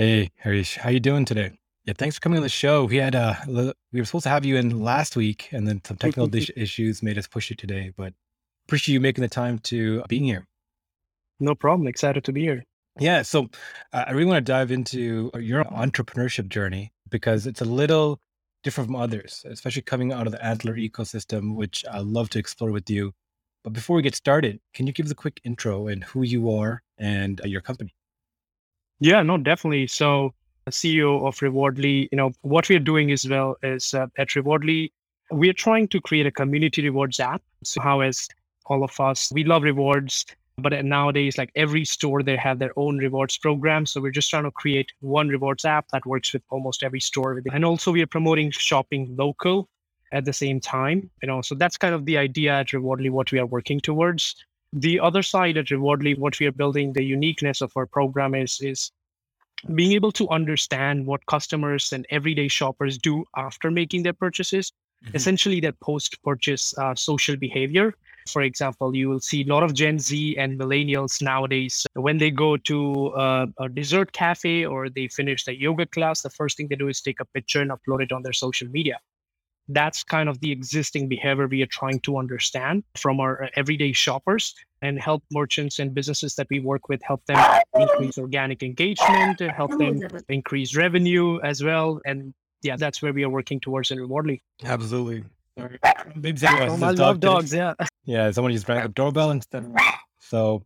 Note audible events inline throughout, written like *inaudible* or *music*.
Hey, Harish, how you doing today? Yeah, thanks for coming on the show. We had uh, l- we were supposed to have you in last week, and then some technical *laughs* dis- issues made us push it today. But appreciate you making the time to being here. No problem. Excited to be here. Yeah, so uh, I really want to dive into your entrepreneurship journey because it's a little different from others, especially coming out of the Antler ecosystem, which I love to explore with you. But before we get started, can you give us a quick intro and who you are and uh, your company? Yeah, no, definitely. So, CEO of Rewardly, you know, what we are doing as well is uh, at Rewardly, we are trying to create a community rewards app. So, how as all of us, we love rewards, but nowadays, like every store, they have their own rewards program. So, we're just trying to create one rewards app that works with almost every store. And also, we are promoting shopping local at the same time. You know, so that's kind of the idea at Rewardly, what we are working towards. The other side at Rewardly, what we are building, the uniqueness of our program is is being able to understand what customers and everyday shoppers do after making their purchases, mm-hmm. essentially their post-purchase uh, social behavior. For example, you will see a lot of Gen Z and millennials nowadays when they go to uh, a dessert cafe or they finish the yoga class, the first thing they do is take a picture and upload it on their social media that's kind of the existing behavior we are trying to understand from our uh, everyday shoppers and help merchants and businesses that we work with help them increase organic engagement help them increase revenue as well and yeah that's where we are working towards in rewardly absolutely oh, I love dogs. Yeah. *laughs* Yeah. Someone just rang the doorbell instead. *laughs* So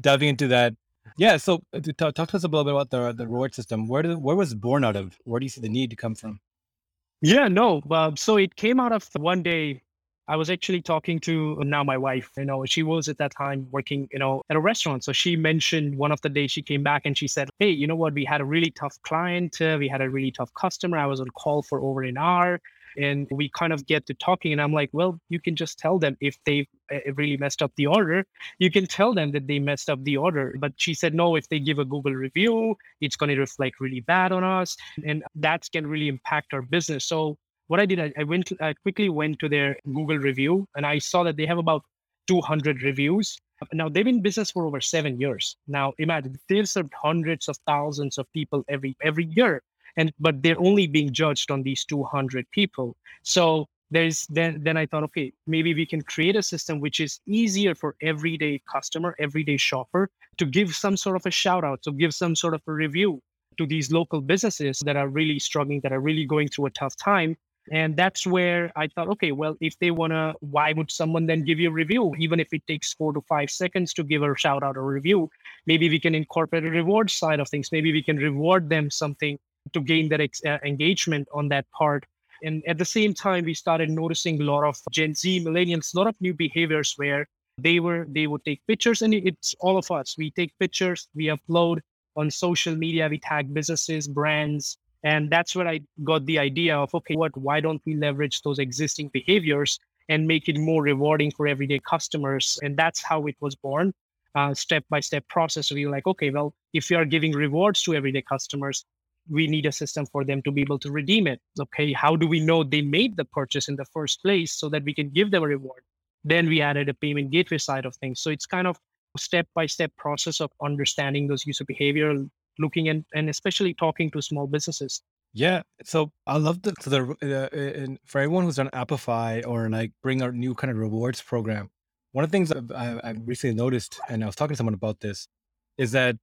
diving into that. Yeah. So uh, talk, talk to us a little bit about the the reward system. Where did where was it born out of? Where do you see the need to come from? Yeah, no. Uh, so it came out of one day. I was actually talking to now my wife. You know, she was at that time working, you know, at a restaurant. So she mentioned one of the days she came back and she said, "Hey, you know what? We had a really tough client. Uh, we had a really tough customer. I was on call for over an hour." And we kind of get to talking and i'm like well you can just tell them if they eh, really messed up the order you can tell them that they messed up the order. But she said no if they give a google review it's going to reflect really bad on us and that can really impact our business. So what i did i, went I quickly went to their google review and i saw that they have about 200 reviews. Now they've been in business for over seven years. Now imagine they've served hundreds of thousands of people every every year and but they're only being judged on these 200 people. So there's then then i thought okay maybe we can create a system which is easier for everyday customer everyday shopper to give some sort of a shout out to give some sort of a review to these local businesses that are really struggling that are really going through a tough time. And that's where i thought okay well if they want to why would someone then give you a review? Even if it takes four to five seconds to give a shout out or review maybe we can incorporate a reward side of things. Maybe we can reward them something to gain that ex- uh, engagement on that part. And at the same time, we started noticing a lot of Gen Z, millennials, a lot of new behaviors where they were they would take pictures, and it's all of us. We take pictures, we upload on social media, we tag businesses, brands, and that's where I got the idea of okay, what? Why don't we leverage those existing behaviors and make it more rewarding for everyday customers? And that's how it was born. Uh, step by step process. We were like, okay, well, if you are giving rewards to everyday customers, we need a system for them to be able to redeem it. Okay, how do we know they made the purchase in the first place so that we can give them a reward? Then we added a payment gateway side of things. So it's kind of a step by step process of understanding those user behavior, looking and and especially talking to small businesses. Yeah, so I love the so the uh, for everyone who's done Appify or like bring our new kind of rewards program. One of the things I've, I've recently noticed, and I was talking to someone about this, is that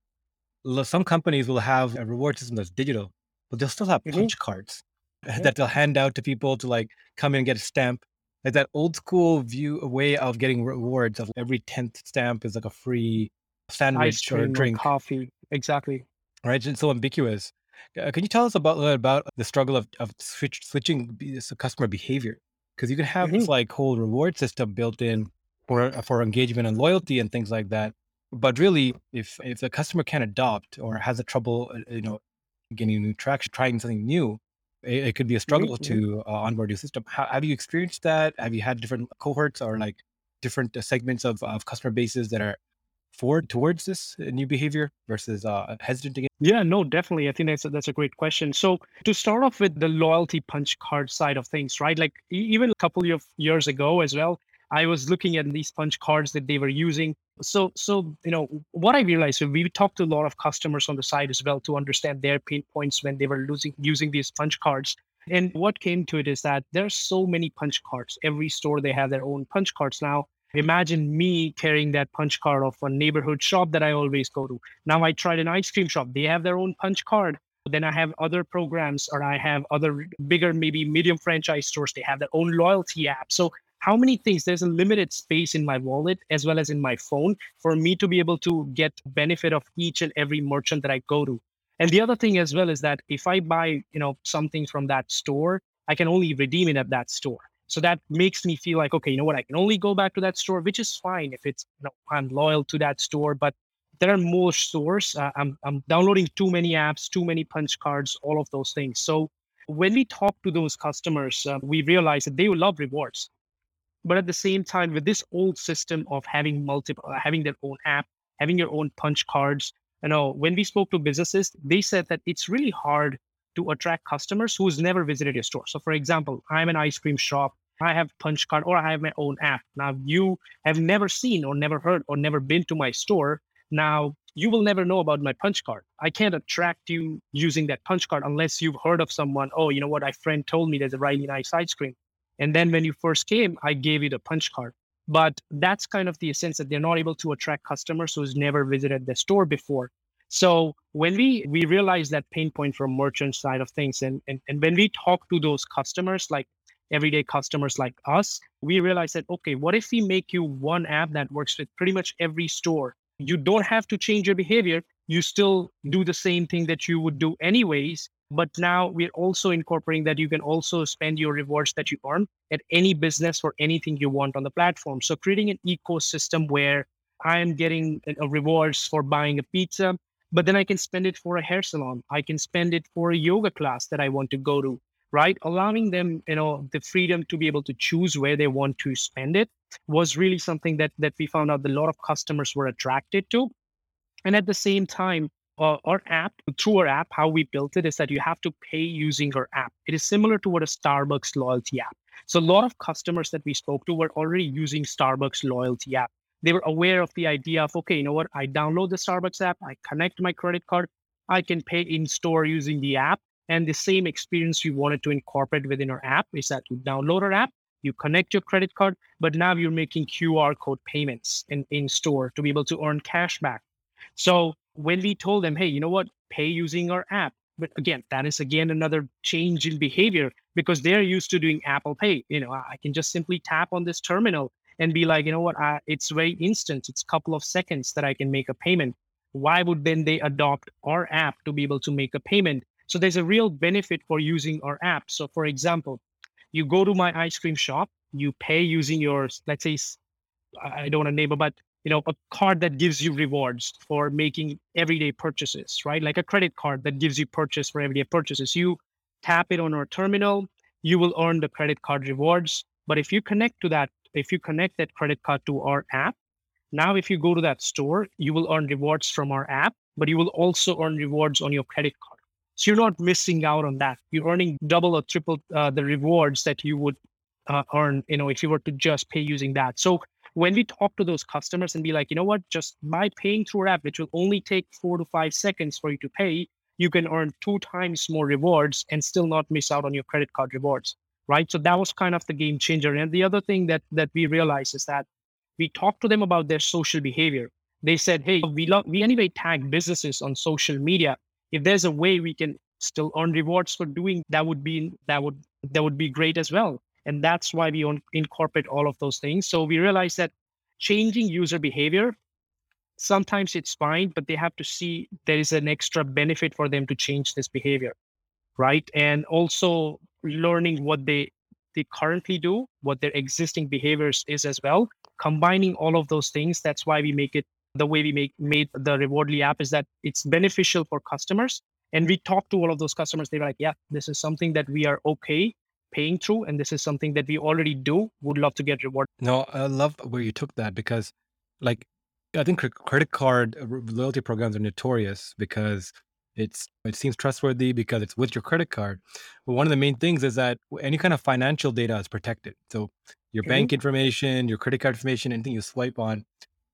some companies will have a reward system that's digital, but they'll still have mm-hmm. punch cards yeah. *laughs* that they'll hand out to people to like come in and get a stamp. Like that old school view way of getting rewards of every tenth stamp is like a free sandwich or drink, or coffee. Exactly. Right, it's so ambiguous. Uh, can you tell us about uh, about the struggle of of switch, switching customer behavior? Because you can have mm-hmm. this like whole reward system built in for for engagement and loyalty and things like that but really, if if the customer can't adopt or has a trouble, uh, you know, getting new traction, trying something new, it, it could be a struggle to uh, onboard your system. How, have you experienced that? Have you had different cohorts or like different uh, segments of, of customer bases that are forward towards this uh, new behavior versus uh, hesitant again? Yeah, no, definitely. I think that's a, that's a great question. So to start off with the loyalty punch card side of things, right? Like even a couple of years ago as well, I was looking at these punch cards that they were using So, so you know what I realized. We talked to a lot of customers on the side as well to understand their pain points when they were losing using these punch cards. And what came to it is that there are so many punch cards. Every store they have their own punch cards now. Imagine me carrying that punch card of a neighborhood shop that I always go to. Now I tried an ice cream shop. They have their own punch card. Then I have other programs or I have other bigger, maybe medium franchise stores. They have their own loyalty app. So how many things there's a limited space in my wallet as well as in my phone for me to be able to get benefit of each and every merchant that I go to. And the other thing as well is that if I buy, you know, something from that store, I can only redeem it at that store. So that makes me feel like, okay, you know what, I can only go back to that store, which is fine if it's, you know, I'm loyal to that store. But there are more stores. Uh, I'm, I'm downloading too many apps, too many punch cards, all of those things. So when we talk to those customers, uh, we realize that they will love rewards. But at the same time, with this old system of having multiple, uh, having their own app, having your own punch cards, you know, when we spoke to businesses, they said that it's really hard to attract customers who's never visited your store. So, for example, I'm an ice cream shop. I have punch card or I have my own app. Now, you have never seen or never heard or never been to my store. Now, you will never know about my punch card. I can't attract you using that punch card unless you've heard of someone. Oh, you know what? My friend told me there's a really nice ice cream. And then when you first came, I gave you the punch card. But that's kind of the essence that they're not able to attract customers who's never visited the store before. So when we we realize that pain point from merchant side of things, and, and and when we talk to those customers, like everyday customers like us, we realize that okay, what if we make you one app that works with pretty much every store? You don't have to change your behavior. You still do the same thing that you would do anyways. But now we're also incorporating that you can also spend your rewards that you earn at any business for anything you want on the platform. So creating an ecosystem where I am getting uh, uh, rewards for buying a pizza, but then I can spend it for a hair salon. I can spend it for a yoga class that I want to go to, right? Allowing them, you know, the freedom to be able to choose where they want to spend it was really something that that we found out a lot of customers were attracted to. And at the same time, uh, our app, through our app, how we built it is that you have to pay using our app. It is similar to what a Starbucks loyalty app. So a lot of customers that we spoke to were already using Starbucks loyalty app. They were aware of the idea of, okay, you know what? I download the Starbucks app, I connect my credit card, I can pay in store using the app. And the same experience we wanted to incorporate within our app is that you download our app, you connect your credit card, but now you're making QR code payments in, in store to be able to earn cash back. So when we told them, hey, you know what, pay using our app. But again, that is again another change in behavior because they're used to doing Apple Pay. You know, I can just simply tap on this terminal and be like, you know what, I, it's very instant. It's a couple of seconds that I can make a payment. Why would then they adopt our app to be able to make a payment? So there's a real benefit for using our app. So for example, you go to my ice cream shop, you pay using your, let's say, I don't want to name it, but you know, a card that gives you rewards for making everyday purchases, right? Like a credit card that gives you purchase for everyday purchases. You tap it on our terminal, you will earn the credit card rewards. But if you connect to that, if you connect that credit card to our app, now if you go to that store, you will earn rewards from our app, but you will also earn rewards on your credit card. So you're not missing out on that. You're earning double or triple uh, the rewards that you would uh, earn, you know, if you were to just pay using that. So when we talk to those customers and be like, you know what, just by paying through our app, which will only take four to five seconds for you to pay, you can earn two times more rewards and still not miss out on your credit card rewards. Right. So that was kind of the game changer. And the other thing that that we realized is that we talked to them about their social behavior. They said, hey, we love we anyway tag businesses on social media. If there's a way we can still earn rewards for doing that would be that would that would be great as well and that's why we incorporate all of those things. So we realize that changing user behavior, sometimes it's fine, but they have to see there is an extra benefit for them to change this behavior, right? And also learning what they they currently do, what their existing behaviors is as well. Combining all of those things, that's why we make it the way we make made the Rewardly app is that it's beneficial for customers. And we talk to all of those customers. They're like, yeah, this is something that we are okay paying through and this is something that we already do would love to get rewarded. No i love where you took that because like i think credit card uh, loyalty programs are notorious because it's it seems trustworthy because it's with your credit card. But one of the main things is that any kind of financial data is protected. So your mm-hmm. bank information your credit card information anything you swipe on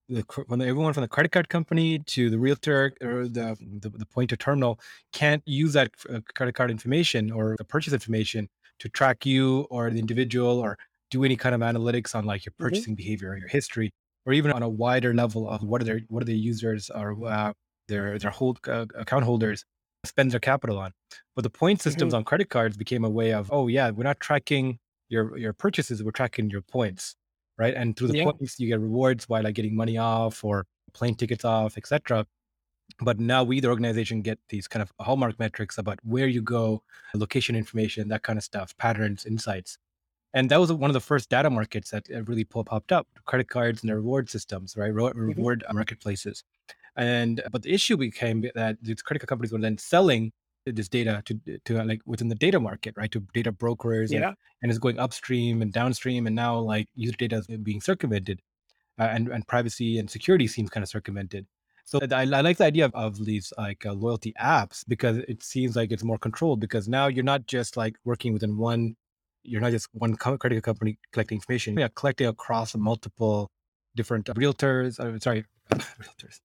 the, when everyone from the credit card company to the realtor or the, the, the point of terminal can't use that uh, credit card information or the purchase information to track you or the individual or do any kind of analytics on like your mm-hmm. purchasing mm-hmm. behavior or your history or even on a wider level of what are their what are their users or uh, their their hold uh, account holders spend their capital on but the point systems mm-hmm. on credit cards became a way of oh yeah we're not tracking your your purchases we're tracking your points right? And through the yeah. points, you get rewards by like getting money off or plane tickets off, etc. But now we, the organization, get these kind of hallmark metrics about where you go, location information, that kind of stuff, patterns, insights. And that was one of the first data markets that really popped up: credit cards and their reward systems, right? Mm-hmm. Reward mm-hmm. marketplaces. And but the issue became that these credit card companies were then selling this data to to uh, like within the data market, right? To data brokers, yeah. and, and it's going upstream and downstream, and now like user data is being circumvented, uh, and and privacy and security seems kind of circumvented. So I, I like the idea of, of these like uh, loyalty apps because it seems like it's more controlled because now you're not just like working within one, you're not just one credit card company collecting information. You're collecting across multiple different realtors. Uh, sorry, *laughs* realtors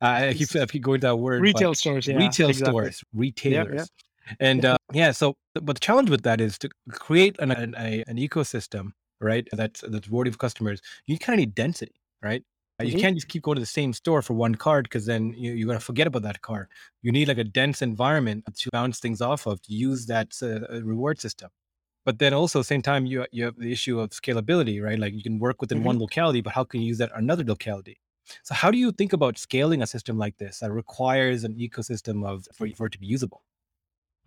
I keep, I keep going to that word. Retail stores, yeah, retail exactly. stores, retailers. Yeah, yeah. And uh, yeah, so but the challenge with that is to create an an, a, an ecosystem, right? That's that's worthy of customers. You kind of need density, right? Mm-hmm. You can't just keep going to the same store for one card because then you, you're going to forget about that card. You need like a dense environment to bounce things off of to use that uh, reward system. But then also, same time, you you have the issue of scalability, right? Like you can work within mm-hmm. one locality, but how can you use that another locality? So how do you think about scaling a system like this that requires an ecosystem of for, for it to be usable?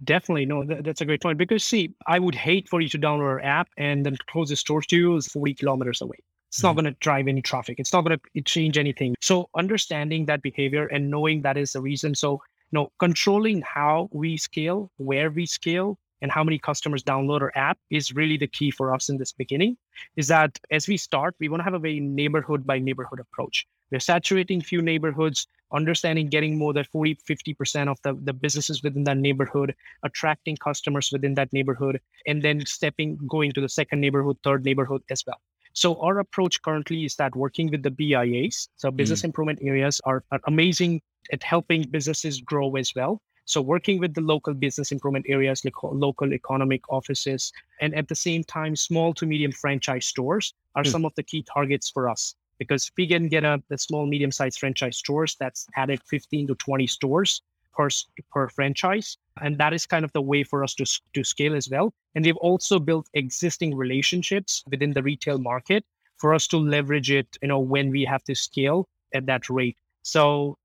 Definitely, no, th- that's a great point. Because see, I would hate for you to download our app and then closest store to you is 40 kilometers away. It's mm-hmm. not going to drive any traffic. It's not going to change anything. So understanding that behavior and knowing that is the reason. So, you know, controlling how we scale, where we scale, and how many customers download our app is really the key for us in this beginning. Is that as we start, we want to have a very neighborhood by neighborhood approach. We're saturating few neighborhoods, understanding getting more than 40, 50% of the, the businesses within that neighborhood, attracting customers within that neighborhood, and then stepping, going to the second neighborhood, third neighborhood as well. So our approach currently is that working with the BIAs, so business mm. improvement areas are, are amazing at helping businesses grow as well. So working with the local business improvement areas, like local economic offices, and at the same time, small to medium franchise stores are mm. some of the key targets for us because if we can get a, a small medium sized franchise stores that's added 15 to 20 stores per per franchise and that is kind of the way for us to to scale as well. And we've also built existing relationships within the retail market for us to leverage it you know when we have to scale at that rate. So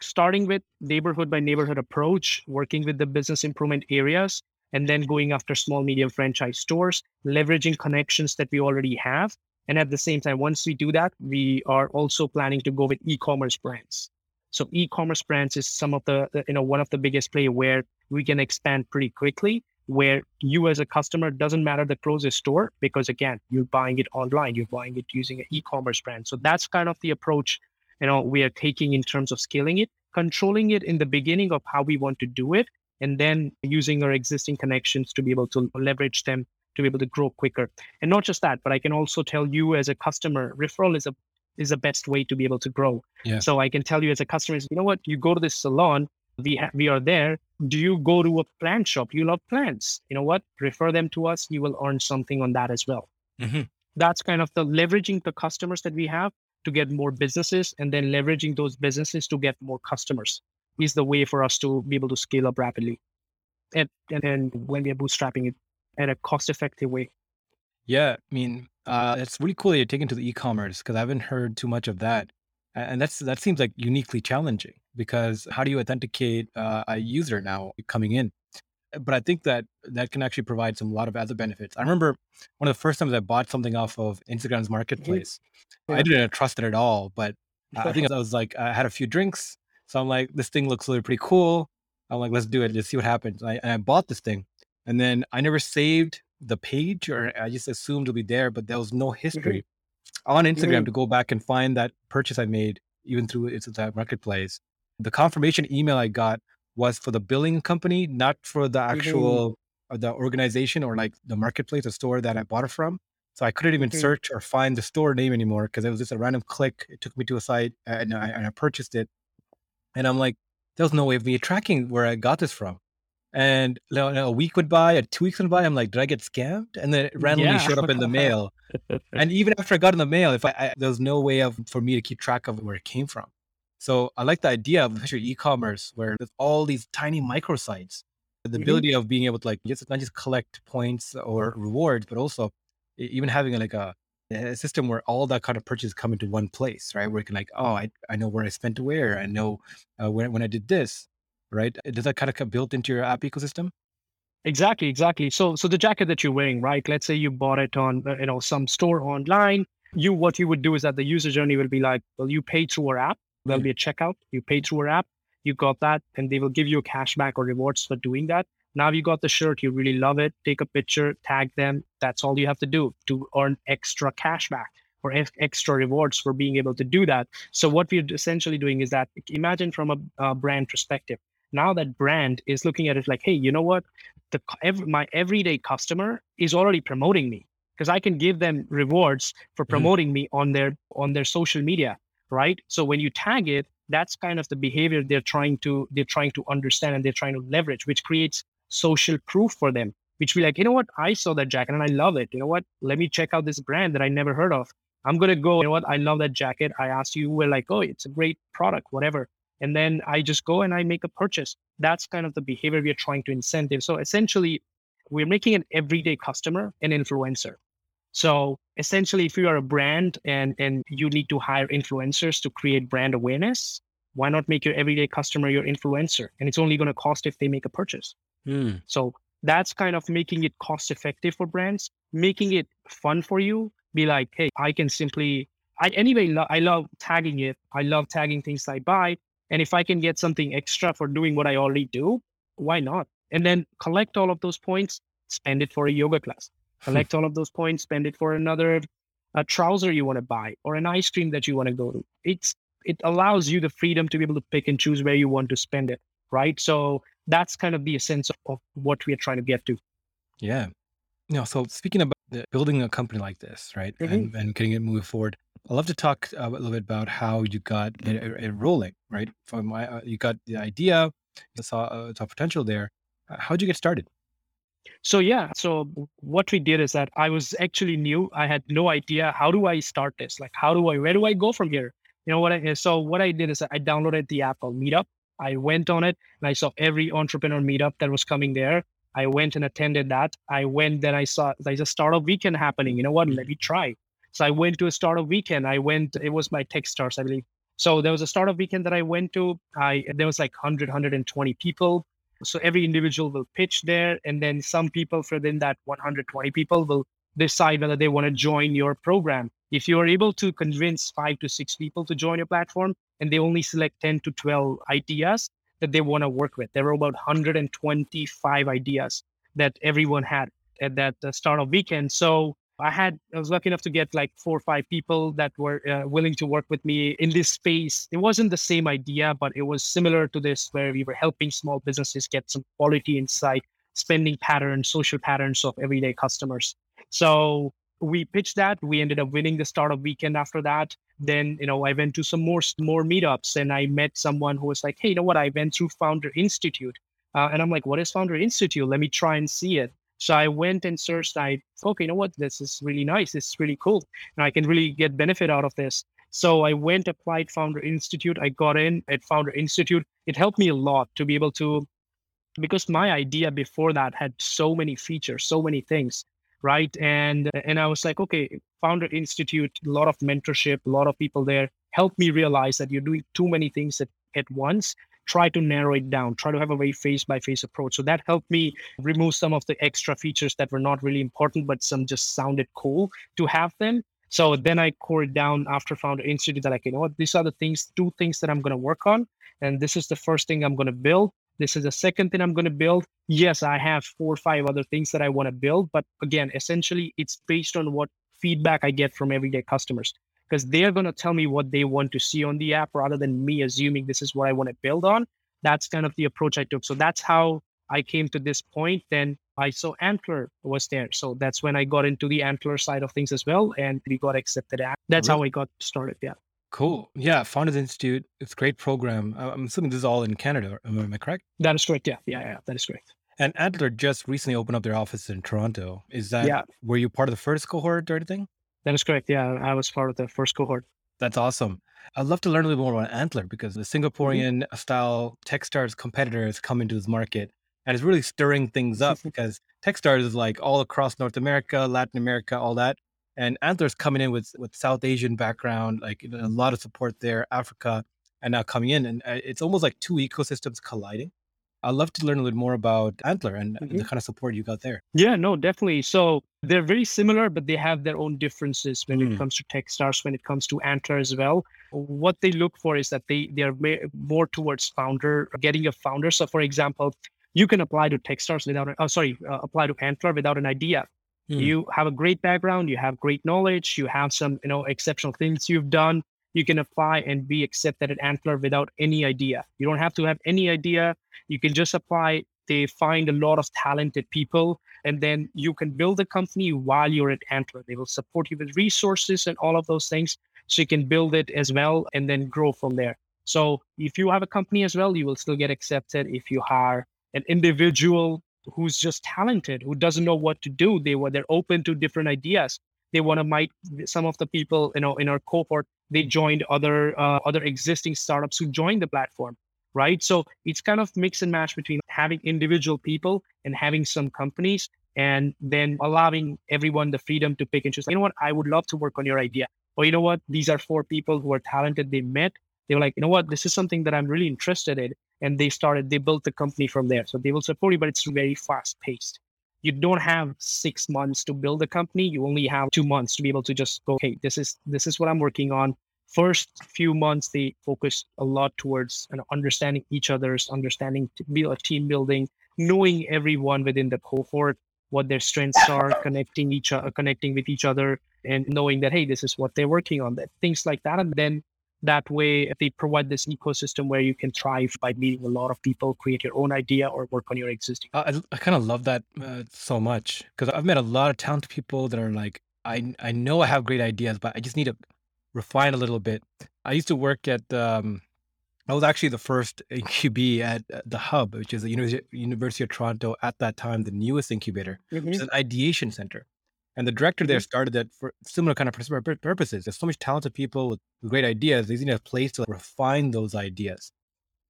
starting with neighborhood by neighborhood approach working with the business improvement areas and then going after small medium franchise stores leveraging connections that we already have. And at the same time, once we do that, we are also planning to go with e-commerce brands. So e-commerce brands is some of the, you know, one of the biggest play where we can expand pretty quickly, where you as a customer doesn't matter the closest store because again, you're buying it online, you're buying it using an e-commerce brand. So that's kind of the approach, you know, we are taking in terms of scaling it, controlling it in the beginning of how we want to do it, and then using our existing connections to be able to leverage them to be able to grow quicker. And not just that, but I can also tell you as a customer, referral is a is the best way to be able to grow. Yeah. So I can tell you as a customer, you know what, you go to this salon, we ha- we are there. Do you go to a plant shop? You love plants. You know what? Refer them to us. You will earn something on that as well. Mm-hmm. That's kind of the leveraging the customers that we have to get more businesses, and then leveraging those businesses to get more customers is the way for us to be able to scale up rapidly. And and, and when we are bootstrapping it in a cost effective way. Yeah, I mean, uh, it's really cool that you're taking to the e-commerce because I haven't heard too much of that, and that's that seems like uniquely challenging because how do you authenticate uh, a user now coming in? But I think that that can actually provide some a lot of other benefits. I remember one of the first times I bought something off of Instagram's mm-hmm. marketplace. Yeah. I didn't trust it at all, but I think *laughs* I was like, I had a few drinks, so I'm like, this thing looks really pretty cool. I'm like, let's do it. Let's see what happens. I, and I bought this thing, and then I never saved the page or I just assumed it'll be there, but there was no mm-hmm. history mm-hmm. on Instagram mm-hmm. to go back and find that purchase I made, even through its marketplace. The confirmation email I got was for the billing company, not for the mm-hmm. actual mm-hmm. the organization or like the marketplace, the store that I bought it from. So I couldn't even mm-hmm. search or find the store name anymore because it was just a random click. It took me to a site and I, and I purchased it. And I'm like, there was no way of me tracking where I got this from. And a week went by, a two weeks went by. I'm like, did I get scammed? And then it randomly yeah. showed up in the *laughs* mail. and even after I got in the mail, if I, I, there was no way of for me to keep track of where it came from. So I like the idea of especially e-commerce where there's all these tiny microsites. The mm-hmm. ability of being able to like just not just collect points or rewards, but also even having like a, a system where all that kind of purchases come into one place, right? Where you can like, oh, I, I know where I spent where, I know uh, when when I did this, right? Does that kind of get built into your app ecosystem? Exactly, exactly. So, so the jacket that you're wearing, right? Let's say you bought it on, uh, you know, some store online. You, what you would do is that the user journey will be like, well, you pay through our app. There'll be a checkout. You pay through our app. You got that, and they will give you a cashback or rewards for doing that. Now you got the shirt, you really love it. Take a picture, tag them. That's all you have to do to earn extra cashback or extra rewards for being able to do that. So what we're essentially doing is that imagine from a, a brand perspective now that brand is looking at it like hey you know what? The every, my everyday customer is already promoting me. Because i can give them rewards for mm-hmm. promoting mm. me on their on their social media right? So when you tag it that's kind of the behavior they're trying to they're trying to understand and they're trying to leverage which creates social proof for them which be like you know what? I saw that jacket and i love it. You know what? Let me check out this brand that i never heard of. I'm going to go you know what? I love that jacket. I asked you we're like oh it's a great product whatever and then I just go and I make a purchase. That's kind of the behavior we are trying to incentive. So essentially, we're making an everyday customer an influencer. So essentially, if you are a brand and and you need to hire influencers to create brand awareness, why not make your everyday customer your influencer? And it's only going to cost if they make a purchase. Mm. So that's kind of making it cost effective for brands, making it fun for you. Be like, hey, I can simply I anyway lo- I love tagging it. I love tagging things I buy. And if I can get something extra for doing what I already do, why not? And then collect all of those points, spend it for a yoga class. Hmm. Collect all of those points, spend it for another a trouser you want to buy or an ice cream that you want to go to. It's it allows you the freedom to be able to pick and choose where you want to spend it, right? So that's kind of the essence of, of what we are trying to get to. Yeah. You know, so speaking about the, building a company like this, right, mm-hmm. and, and getting it moving forward, I'd love to talk uh, a little bit about how you got it, it rolling, right? From my, uh, you got the idea, you saw, uh, saw potential there. Uh, How'd you get started? So yeah, so what we did is that I was actually new. I had no idea how do I start this? Like how do I where do I go from here? You know what I so what I did is I downloaded the app called Meetup. I went on it and I saw every entrepreneur meetup that was coming there. I went and attended that. I went, then I saw there's a startup weekend happening. You know what? Let me mm-hmm. try. So I went to a startup weekend. I went, it was my Techstars, I believe. So there was a startup weekend that I went to. I there was like 100, 120 people. So every individual will pitch there, and then some people within that 120 people will decide whether they want to join your program. If you are able to convince five to six people to join your platform, and they only select 10 to 12 ideas that they want to work with, there were about 125 ideas that everyone had at that uh, of weekend. So I had I was lucky enough to get like four or five people that were uh, willing to work with me in this space. It wasn't the same idea, but it was similar to this, where we were helping small businesses get some quality insight, spending patterns, social patterns of everyday customers. So we pitched that. We ended up winning the startup weekend after that. Then you know I went to some more more meetups, and I met someone who was like, "Hey, you know what? I went through Founder Institute." Uh, and I'm like, what is Founder Institute? Let me try and see it. So I went and searched. I okay, you know what? This is really nice. This is really cool, and I can really get benefit out of this. So I went applied Founder Institute. I got in at Founder Institute. It helped me a lot to be able to, because my idea before that had so many features, so many things, right? And and I was like, okay, Founder Institute, a lot of mentorship, a lot of people there helped me realize that you're doing too many things at, at once try to narrow it down, try to have a very face by face approach. So that helped me remove some of the extra features that were not really important, but some just sounded cool to have them. So then I core it down after Founder Institute that like, you know what, these are the things, two things that I'm going to work on. And this is the first thing I'm going to build. This is the second thing I'm going to build. Yes, I have four or five other things that I want to build. But again, essentially, it's based on what feedback I get from everyday customers because they're going to tell me what they want to see on the app rather than me assuming this is what I want to build on. That's kind of the approach I took. So that's how I came to this point. Then I saw Antler was there. So that's when I got into the Antler side of things as well. And we got accepted. That's really? how I got started. Yeah. Cool. Yeah. Founders Institute. It's a great program. I'm assuming this is all in Canada. Am I correct? That is correct. Yeah. Yeah. Yeah. That is correct. And Antler just recently opened up their office in Toronto. Is that, yeah. were you part of the first cohort or anything? That is correct. Yeah. I was part of the first cohort. That's awesome. I'd love to learn a little more about Antler because the mm-hmm. Singaporean mm-hmm. style Techstars competitors come into this market and it's really stirring things up *laughs* because Techstars is like all across North America, Latin America, all that. And Antler's coming in with with South Asian background, like a lot of support there, Africa, and now coming in, and uh, it's almost like two ecosystems colliding. I'd love to learn a little more about Antler and mm-hmm. the kind of support you got there. Yeah, no, definitely. So they're very similar, but they have their own differences when mm. it comes to Techstars, when it comes to Antler as well. What they look for is that they they are more towards founder, getting a founder. So, for example, you can apply to Techstars without, oh, sorry, uh, apply to Antler without an idea. Mm. You have a great background, you have great knowledge, you have some, you know, exceptional things you've done. You can apply and be accepted at Antler without any idea. You don't have to have any idea. You can just apply. They find a lot of talented people, and then you can build a company while you're at Antler. They will support you with resources and all of those things, so you can build it as well and then grow from there. So if you have a company as well, you will still get accepted if you hire an individual who's just talented, who doesn't know what to do. They were they're open to different ideas. They want to might some of the people you know in our cohort they joined other uh, other existing startups who joined the platform, right? So it's kind of mix and match between having individual people and having some companies, and then allowing everyone the freedom to pick and choose. You know what? I would love to work on your idea. Or you know what? These are four people who are talented. They met. They were like, you know what? This is something that I'm really interested in and they started they built the company from there. So they will support you but it's very fast paced. You don't have six months to build a company. You only have two months to be able to just go hey this is this is what i'm working on. First few months they focus a lot towards you know, understanding each other's understanding a team building knowing everyone within the cohort what their strengths are connecting each other connecting with each other and knowing that hey this is what they're working on that things like that. And then that way if they provide this ecosystem where you can thrive by meeting a lot of people create your own idea or work on your existing i, I kind of love that uh, so much because i've met a lot of talented people that are like I, I know i have great ideas but i just need to refine a little bit i used to work at um, I was actually the first *laughs* QB at the Hub, which is the University, University of Toronto at that time, the newest incubator, mm-hmm. is an ideation center. And the director there mm-hmm. started that for similar kind of purposes. There's so much talented people with great ideas. They need a place to refine those ideas.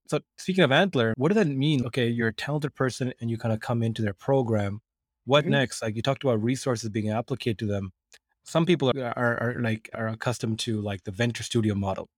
So speaking of Antler, what does that mean? Okay, you're a talented person and you kind of come into their program. What mm-hmm. next? Like you talked about resources being applied to them. Some people are, are, are like are accustomed to like the venture studio model,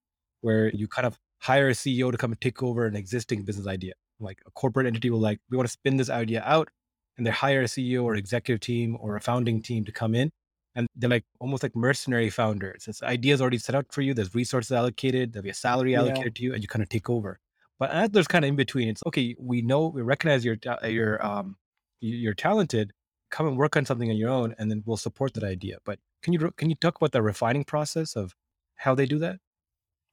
where you kind of hire a CEO to come and take over an existing business idea. Like a corporate entity will like, we want to spin this idea out and they hire a CEO or executive team or a founding team to come in. And they're like almost like mercenary founders. It's ideas already set out for you. There's resources allocated. There'll be a salary allocated yeah. to you, and you kind of take over. But there's kind of in between. It's okay. We know we recognize you're you're um you're talented. Come and work on something on your own, and then we'll support that idea. But can you can you talk about the refining process of how they do that?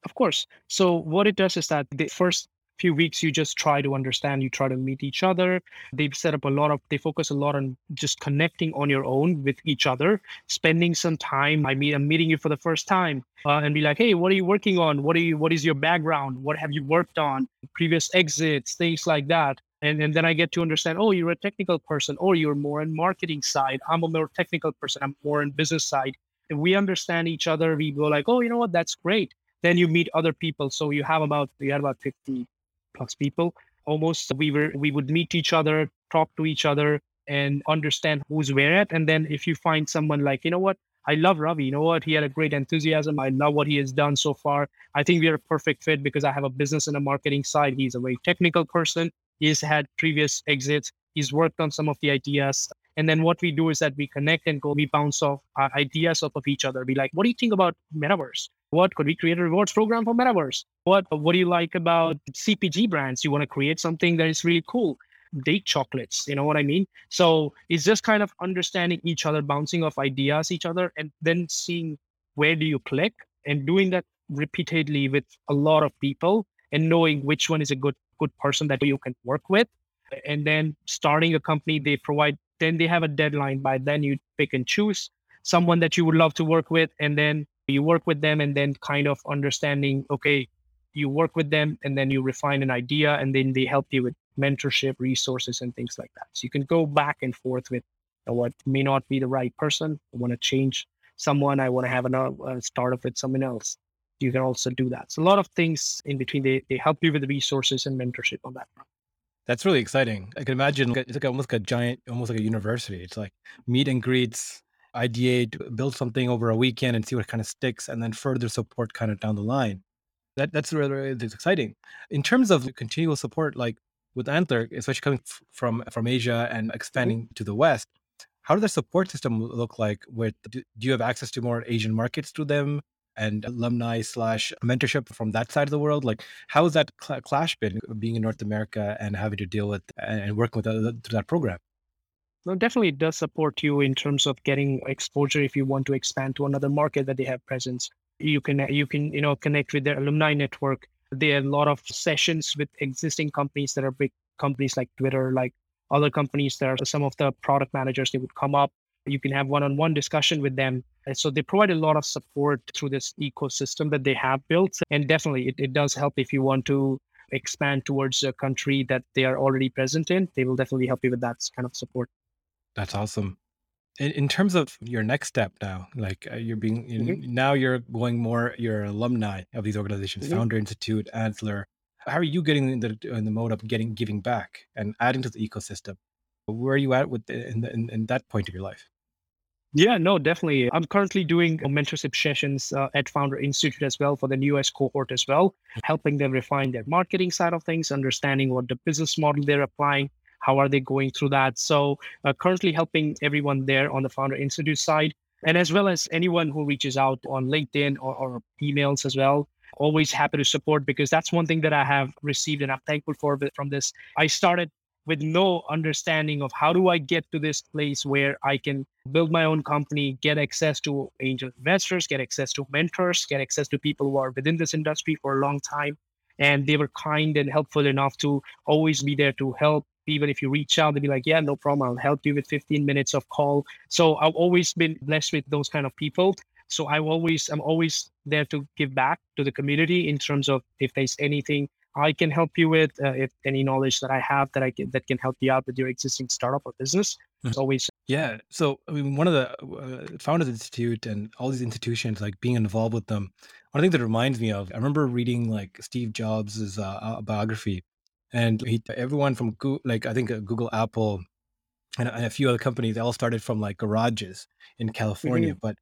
Of course. So what it does is that the first few weeks you just try to understand you try to meet each other. They've set up a lot of they focus a lot on just connecting on your own with each other spending some time i mean i'm meeting you for the first time uh, and be like hey what are you working on? What are you what is your background? What have you worked on? Previous exits things like that. And, and then i get to understand oh you're a technical person. Or you're more in marketing side. I'm a more technical person. I'm more in business side. And we understand each other. We go like oh you know what? That's great. Then you meet other people. So you have about you had about 50 plus people. Almost we were we would meet each other talk to each other and understand who's where at. And then if you find someone like you know what? I love ravi. You know what? He had a great enthusiasm. I love what he has done so far. I think we're a perfect fit because i have a business and a marketing side. He's a very technical person. He's had previous exits. He's worked on some of the ideas. And then what we do is that we connect and go we bounce off uh, ideas off of each other. Be like what do you think about metaverse what could we create a rewards program for metaverse? What what do you like about CPG brands? You want to create something that is really cool. Date chocolates, you know what I mean? So it's just kind of understanding each other, bouncing off ideas each other, and then seeing where do you click and doing that repeatedly with a lot of people and knowing which one is a good good person that you can work with And then starting a company, they provide, then they have a deadline. By then you pick and choose someone that you would love to work with. And then you work with them and then kind of understanding, okay, you work with them and then you refine an idea and then they help you with mentorship, resources, and things like that. So you can go back and forth with what may not be the right person. I want to change someone. I want to have a uh, startup with someone else. You can also do that. So a lot of things in between. They, they help you with the resources and mentorship on that front. That's really exciting. I can imagine it's like almost like a giant, almost like a university. It's like meet and greets, ideate, build something over a weekend and see what kind of sticks, and then further support kind of down the line. That that's really, really exciting. In terms of continual support, like with Antler, especially coming f- from from Asia and mm-hmm. expanding mm-hmm. to the West, how does the support system look like? With do, do you have access to more Asian markets through them and alumni slash mentorship from that side of the world? Like, how has that cl- clash been being in North America and having to deal with and working with uh, through that program? No, definitely it does support you in terms of getting exposure if you want to expand to another market that they have presence. You can you can you know connect with their alumni network. There are a lot of sessions with existing companies that are big companies like twitter like other companies that are some of the product managers they would come up. You can have one-on-one discussion with them. And so they provide a lot of support through this ecosystem that they have built. And definitely it, it does help if you want to expand towards a country that they are already present in. They will definitely help you with that kind of support that's awesome in, in terms of your next step now, like uh, you're being mm-hmm. now you're going more you're alumni of these organizations, mm-hmm. Founder Institute, Antler. How are you getting in the in the mode of getting giving back and adding to the ecosystem? Where are you at with the, in, the, in, in that point of your life? Yeah, no, definitely. I'm currently doing mentorship sessions uh, at Founder Institute as well for the newest cohort as well, mm. helping them refine their marketing side of things, understanding what the business model they're applying, how are they going through that so uh, currently helping everyone there on the founder institute side and as well as anyone who reaches out on linkedin or, or emails as well always happy to support because that's one thing that i have received and i'm thankful for from this i started with no understanding of how do I get to this place where I can build my own company, get access to angel investors, get access to mentors, get access to people who are within this industry for a long time. And they were kind and helpful enough to always be there to help, even if you reach out, they'll be like, yeah, no problem. I'll help you with 15 minutes of call. So I've always been blessed with those kind of people. So I always, I'm always there to give back to the community in terms of if there's anything I can help you with, uh, if any knowledge that I have that I can, that can help you out with your existing startup or business. It's mm-hmm. always yeah. So I mean, one of the uh, Founders Institute and all these institutions, like being involved with them, one thing that reminds me of, I remember reading like Steve Jobs' uh, biography, and he everyone from Google, like I think uh, Google, Apple, and, and, a few other companies, they all started from like garages in California. Mm-hmm. But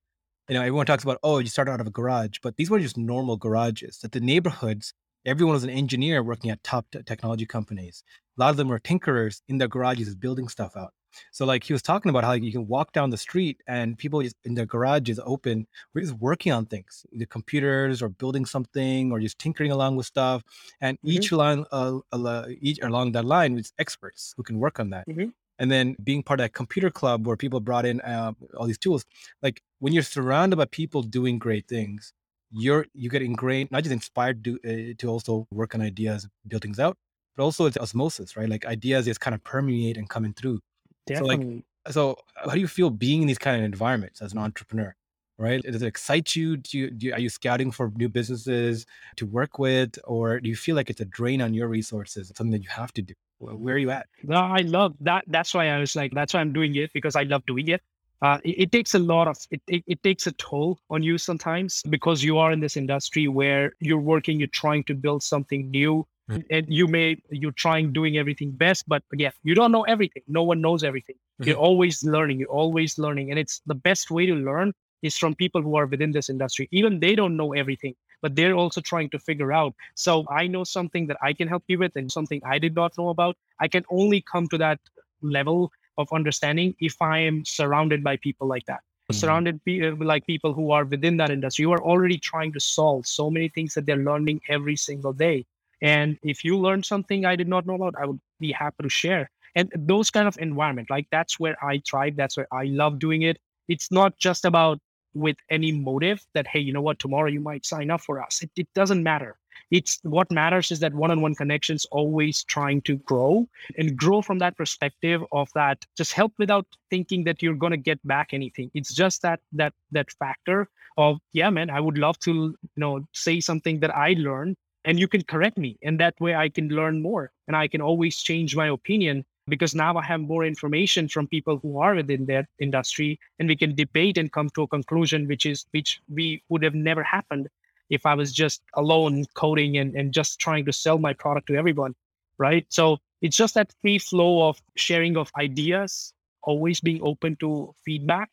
you know, everyone talks about oh, you started out of a garage, but these were just normal garages. That the neighborhoods, everyone was an engineer working at top t- technology companies. A lot of them were tinkerers in their garages building stuff out. So like he was talking about how you can walk down the street and people just in their garages open, we're just working on things, the computers or building something or just tinkering along with stuff. And mm-hmm. each line, uh, uh, each along that line is experts who can work on that. Mm-hmm. And then being part of that computer club where people brought in uh, all these tools, like when you're surrounded by people doing great things, you're you get ingrained, not just inspired to uh, to also work on ideas, build things out, but also it's osmosis, right? Like ideas just kind of permeate and coming through. Definitely. So like, so how do you feel being in these kind of environments as an entrepreneur? Right? Does it excite you? Do you, do you, are you scouting for new businesses to work with, or do you feel like it's a drain on your resources? It's something that you have to do. Where are you at? No, I love that. That's why I was like, that's why I'm doing it because I love doing it. Uh, it, it, takes a lot of it, it, it takes a toll on you sometimes because you are in this industry where you're working you're trying to build something new. Mm-hmm. and you may you're trying doing everything best but again you don't know everything. No one knows everything. Mm-hmm. you're always learning you're always learning. And it's the best way to learn is from people who are within this industry. Even they don't know everything but they're also trying to figure out. So i know something that i can help you with and something i did not know about. I can only come to that level of understanding if i am surrounded by people like that mm-hmm. surrounded be, uh, like people who are within that industry who are already trying to solve so many things that they're learning every single day and if you learn something I did not know about, I would be happy to share. And those kind of environment, like that's where I thrive. That's where I love doing it. It's not just about with any motive that, hey, you know what, tomorrow you might sign up for us. It, it doesn't matter. It's what matters is that one-on-one connections always trying to grow and grow from that perspective of that just help without thinking that you're going to get back anything. It's just that that that factor of yeah man i would love to you know say something that i learned and you can correct me and that way i can learn more and i can always change my opinion because now i have more information from people who are within that industry and we can debate and come to a conclusion which is which we would have never happened if I was just alone coding and, and just trying to sell my product to everyone. Right. So it's just that free flow of sharing of ideas, always being open to feedback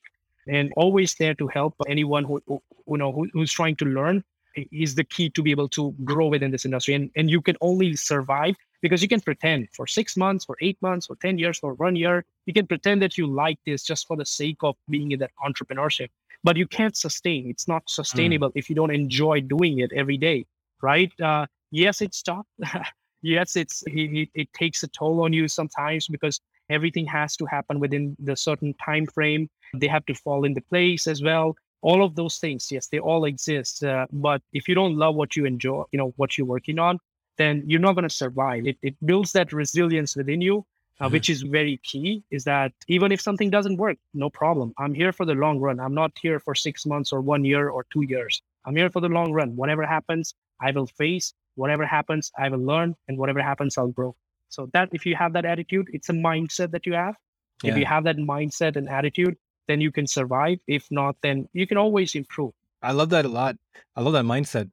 and always there to help anyone who, who you know who, who's trying to learn is the key to be able to grow within this industry. And and you can only survive because you can pretend for six months, for eight months, for 10 years, for one year, you can pretend that you like this just for the sake of being in that entrepreneurship but you can't sustain. It's not mm. sustainable mm. if you don't enjoy doing it every day, right? Uh, yes, it's tough. *laughs* yes, it's it, it takes a toll on you sometimes because everything has to happen within the certain time frame. They have to fall into place as well. All of those things, yes, they all exist. Uh, but if you don't love what you enjoy, you know what you're working on, then you're not going to survive. It, it builds that resilience within you uh, which is very key is that even if something doesn't work no problem. I'm here for the long run. I'm not here for six months or one year or two years. I'm here for the long run. Whatever happens i will face. Whatever happens i will learn. And whatever happens i'll grow. So that if you have that attitude it's a mindset that you have. Yeah. if you have that mindset and attitude then you can survive. If not then you can always improve. I love that a lot. I love that mindset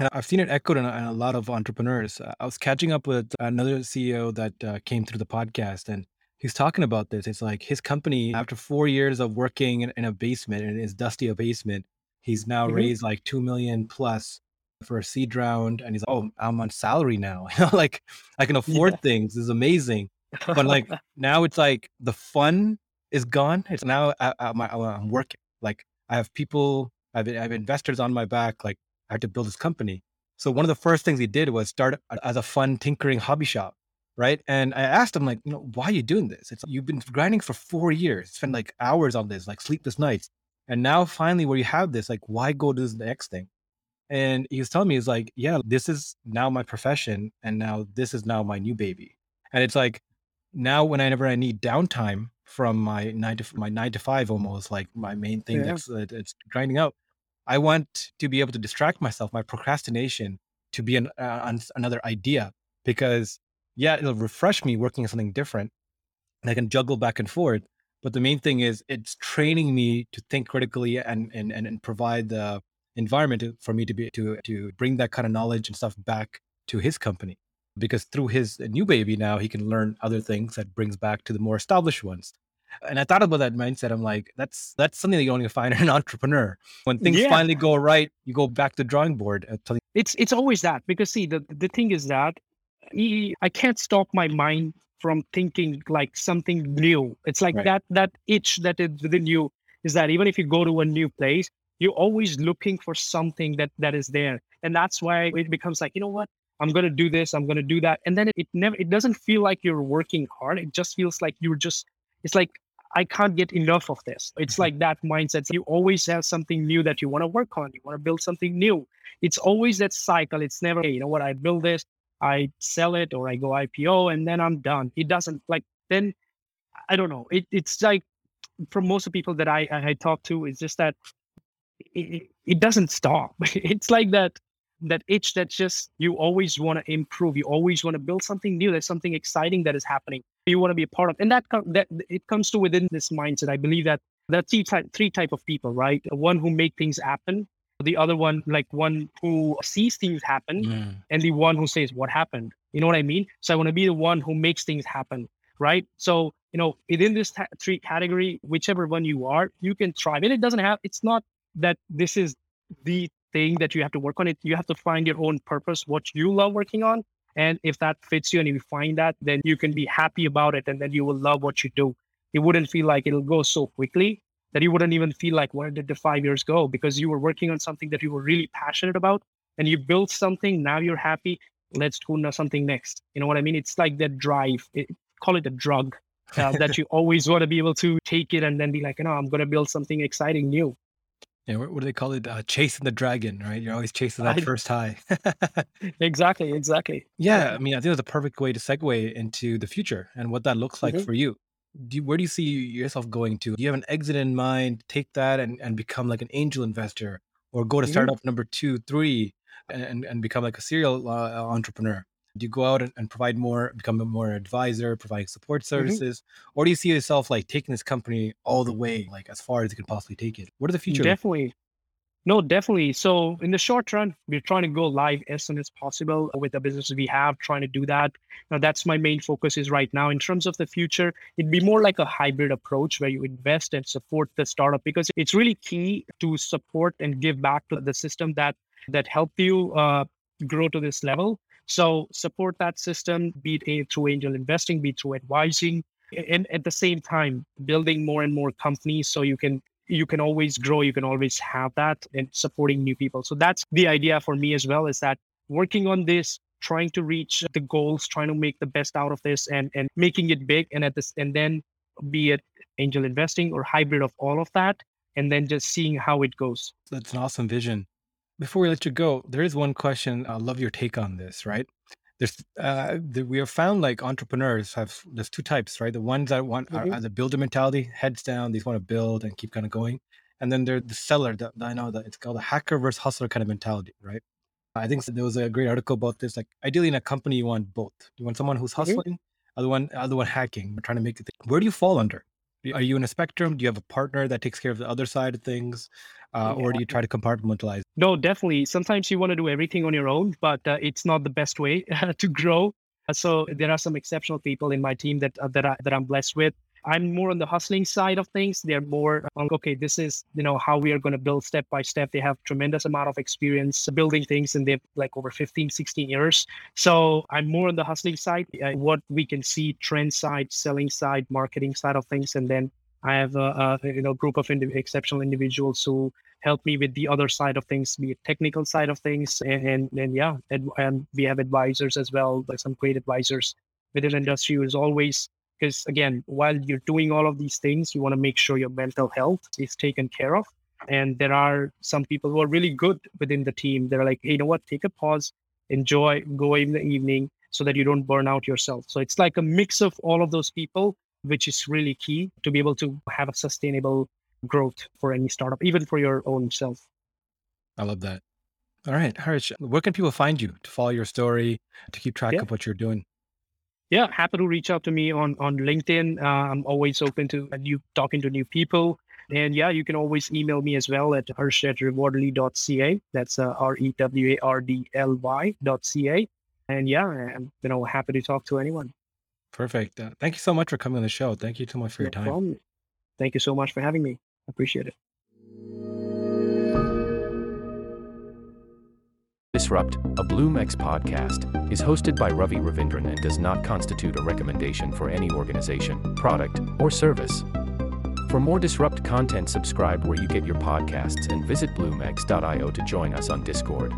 and I've seen it echoed in a, in a lot of entrepreneurs. Uh, I was catching up with another CEO that uh, came through the podcast, and he's talking about this. It's like his company, after four years of working in, in a basement, in his dusty a basement, he's now mm-hmm. raised like two million plus for a seed round, and he's like, "Oh, I'm on salary now. *laughs* like I can afford yeah. things. This is amazing." But like *laughs* now, it's like the fun is gone. It's now I, am working. Like I have people, I have, I have investors on my back. Like I had to build his company. So one of the first things he did was start as a fun tinkering hobby shop, right? And I asked him like, you know, why are you doing this? It's you've been grinding for four years, spent like hours on this, like sleepless nights, and now finally where you have this, like, why go to the next thing? And he was telling me, he's like, yeah, this is now my profession, and now this is now my new baby. And it's like now whenever I need downtime from my nine to my nine to five, almost like my main thing yeah. that's uh, it's grinding out. I want to be able to distract myself, my procrastination to be an, uh, another idea because yeah, it'll refresh me working on something different. And I can juggle back and forth. But the main thing is it's training me to think critically and and and, and provide the environment for me to be to to bring that kind of knowledge and stuff back to his company. Because through his new baby now he can learn other things that brings back to the more established ones. And I thought about that mindset. I'm like, that's that's something that you only find in *laughs* an entrepreneur. When things yeah. finally go right, you go back to drawing board. Uh, it's it's always that because see the the thing is that I can't stop my mind from thinking like something new. It's like right. that that itch that is within you is that even if you go to a new place, you're always looking for something that that is there, and that's why it becomes like you know what I'm gonna do this, I'm gonna do that, and then it, it never it doesn't feel like you're working hard. It just feels like you're just it's like I can't get enough of this. It's mm-hmm. like that mindset. You always have something new that you want to work on. You want to build something new. It's always that cycle. It's never, hey, you know what, I build this, I sell it, or I go IPO, and then I'm done. It doesn't like then. I don't know. It, it's like for most of the people that I I talk to, it's just that it, it doesn't stop. *laughs* It's like that that itch that just you always want to improve. You always want to build something new. There's something exciting that is happening. You want to be a part of, and that that it comes to within this mindset. I believe that there are three type three type of people, right? One who make things happen, the other one like one who sees things happen, mm. and the one who says what happened. You know what I mean? So I want to be the one who makes things happen, right? So you know, within this ta- three category, whichever one you are, you can thrive. And it doesn't have. It's not that this is the thing that you have to work on it you have to find your own purpose what you love working on and if that fits you and you find that then you can be happy about it and then you will love what you do. It wouldn't feel like it'll go so quickly that you wouldn't even feel like where did the five years go because you were working on something that you were really passionate about and you built something. Now you're happy. Let's do something next. You know what i mean? It's like that drive. It, call it a drug uh, that *laughs* you always want to be able to take it and then be like you know i'm going to build something exciting new Yeah, what, what do they call it? Uh, chasing the dragon, right? You're always chasing that I, first high. *laughs* exactly, exactly. yeah. I mean, I think it's a perfect way to segue into the future and what that looks like hmm for you. Do you, where do you see yourself going to? Do you have an exit in mind? Take that and, and become like an angel investor, or go to hmm startup number two, three, and and, and become like a serial uh, entrepreneur? Do you go out and, and provide more, become a more advisor, providing support hmm services, or do you see yourself like taking this company all the way, like as far as you can possibly take it? What does the future? Definitely. No, definitely. So in the short run, we're trying to go live as soon as possible with the businesses we have, trying to do that. Now that's my main focus is right now. In terms of the future, it'd be more like a hybrid approach where you invest and support the startup because it's really key to support and give back to the system that that helped you uh, grow to this level. So support that system, be it through angel investing, be it through advising, and at the same time building more and more companies so you can you can always grow you can always have that and supporting new people so that's the idea for me as well is that working on this trying to reach the goals trying to make the best out of this and and making it big and at this and then be it angel investing or hybrid of all of that and then just seeing how it goes That's an awesome vision. Before we let you go, there is one question. I love your take on this, right? There's uh the, we have found like entrepreneurs have there's two types, right? The ones that want are, hmm are the builder mentality, heads down, they just want to build and keep kind of going. And then there's the seller that I know that it's called a hacker versus hustler kind of mentality, right? I think there was a great article about this. Like ideally in a company, you want both. You want someone who's hmm hustling, other one, other one hacking, but trying to make it. Where do you fall under? Are you in a spectrum? Do you have a partner that takes care of the other side of things, uh, or do you try to compartmentalize? No, definitely. Sometimes you want to do everything on your own, but uh, it's not the best way *laughs* to grow. So there are some exceptional people in my team that uh, that I, that I'm blessed with. I'm more on the hustling side of things. They're more on okay, this is you know how we are going to build step by step. They have tremendous amount of experience building things, and they've like over 15, 16 years. So I'm more on the hustling side, uh, what we can see trend side, selling side, marketing side of things, and then I have a, a you know group of indi- exceptional individuals who help me with the other side of things, be it technical side of things, and and, and yeah, and, and we have advisors as well, like some great advisors within industry who is always because again, while you're doing all of these things, you want to make sure your mental health is taken care of. And there are some people who are really good within the team. They're like, hey, you know what? Take a pause, enjoy, go in the evening so that you don't burn out yourself. So it's like a mix of all of those people, which is really key to be able to have a sustainable growth for any startup, even for your own self. I love that. All right, Harish, where can people find you to follow your story, to keep track Yeah. of what you're doing? Yeah, happy to reach out to me on on LinkedIn. Uh, I'm always open to new talking to new people. And yeah, you can always email me as well at harsh at rewardly.ca. That's uh, R E W A R D L Y dot ca. And yeah, I'm you know happy to talk to anyone. Perfect. Uh, thank you so much for coming on the show. Thank you so much for No your time. problem. Thank you so much for having me. Appreciate it. Disrupt, a BloomX podcast, is hosted by Ravi Ravindran and does not constitute a recommendation for any organization, product, or service. For more Disrupt content, subscribe where you get your podcasts and visit bloomx.io to join us on Discord.